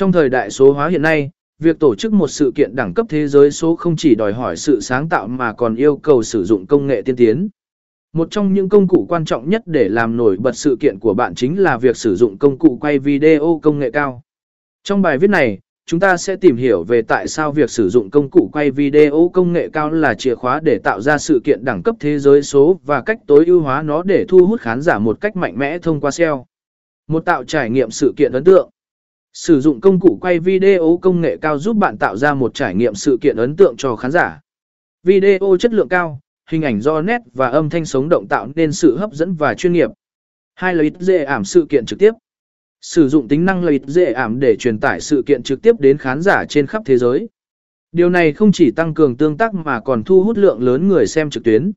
Trong thời đại số hóa hiện nay, việc tổ chức một sự kiện đẳng cấp thế giới số không chỉ đòi hỏi sự sáng tạo mà còn yêu cầu sử dụng công nghệ tiên tiến. Một trong những công cụ quan trọng nhất để làm nổi bật sự kiện của bạn chính là việc sử dụng công cụ quay video công nghệ cao. Trong bài viết này, chúng ta sẽ tìm hiểu về tại sao việc sử dụng công cụ quay video công nghệ cao là chìa khóa để tạo ra sự kiện đẳng cấp thế giới số và cách tối ưu hóa nó để thu hút khán giả một cách mạnh mẽ thông qua SEO. Một tạo trải nghiệm sự kiện ấn tượng. Sử dụng công cụ quay video công nghệ cao giúp bạn tạo ra một trải nghiệm sự kiện ấn tượng cho khán giả. Video chất lượng cao, hình ảnh do nét và âm thanh sống động tạo nên sự hấp dẫn và chuyên nghiệp. Hai là ích dễ ảm sự kiện trực tiếp. Sử dụng tính năng lợi dễ ảm để truyền tải sự kiện trực tiếp đến khán giả trên khắp thế giới. Điều này không chỉ tăng cường tương tác mà còn thu hút lượng lớn người xem trực tuyến.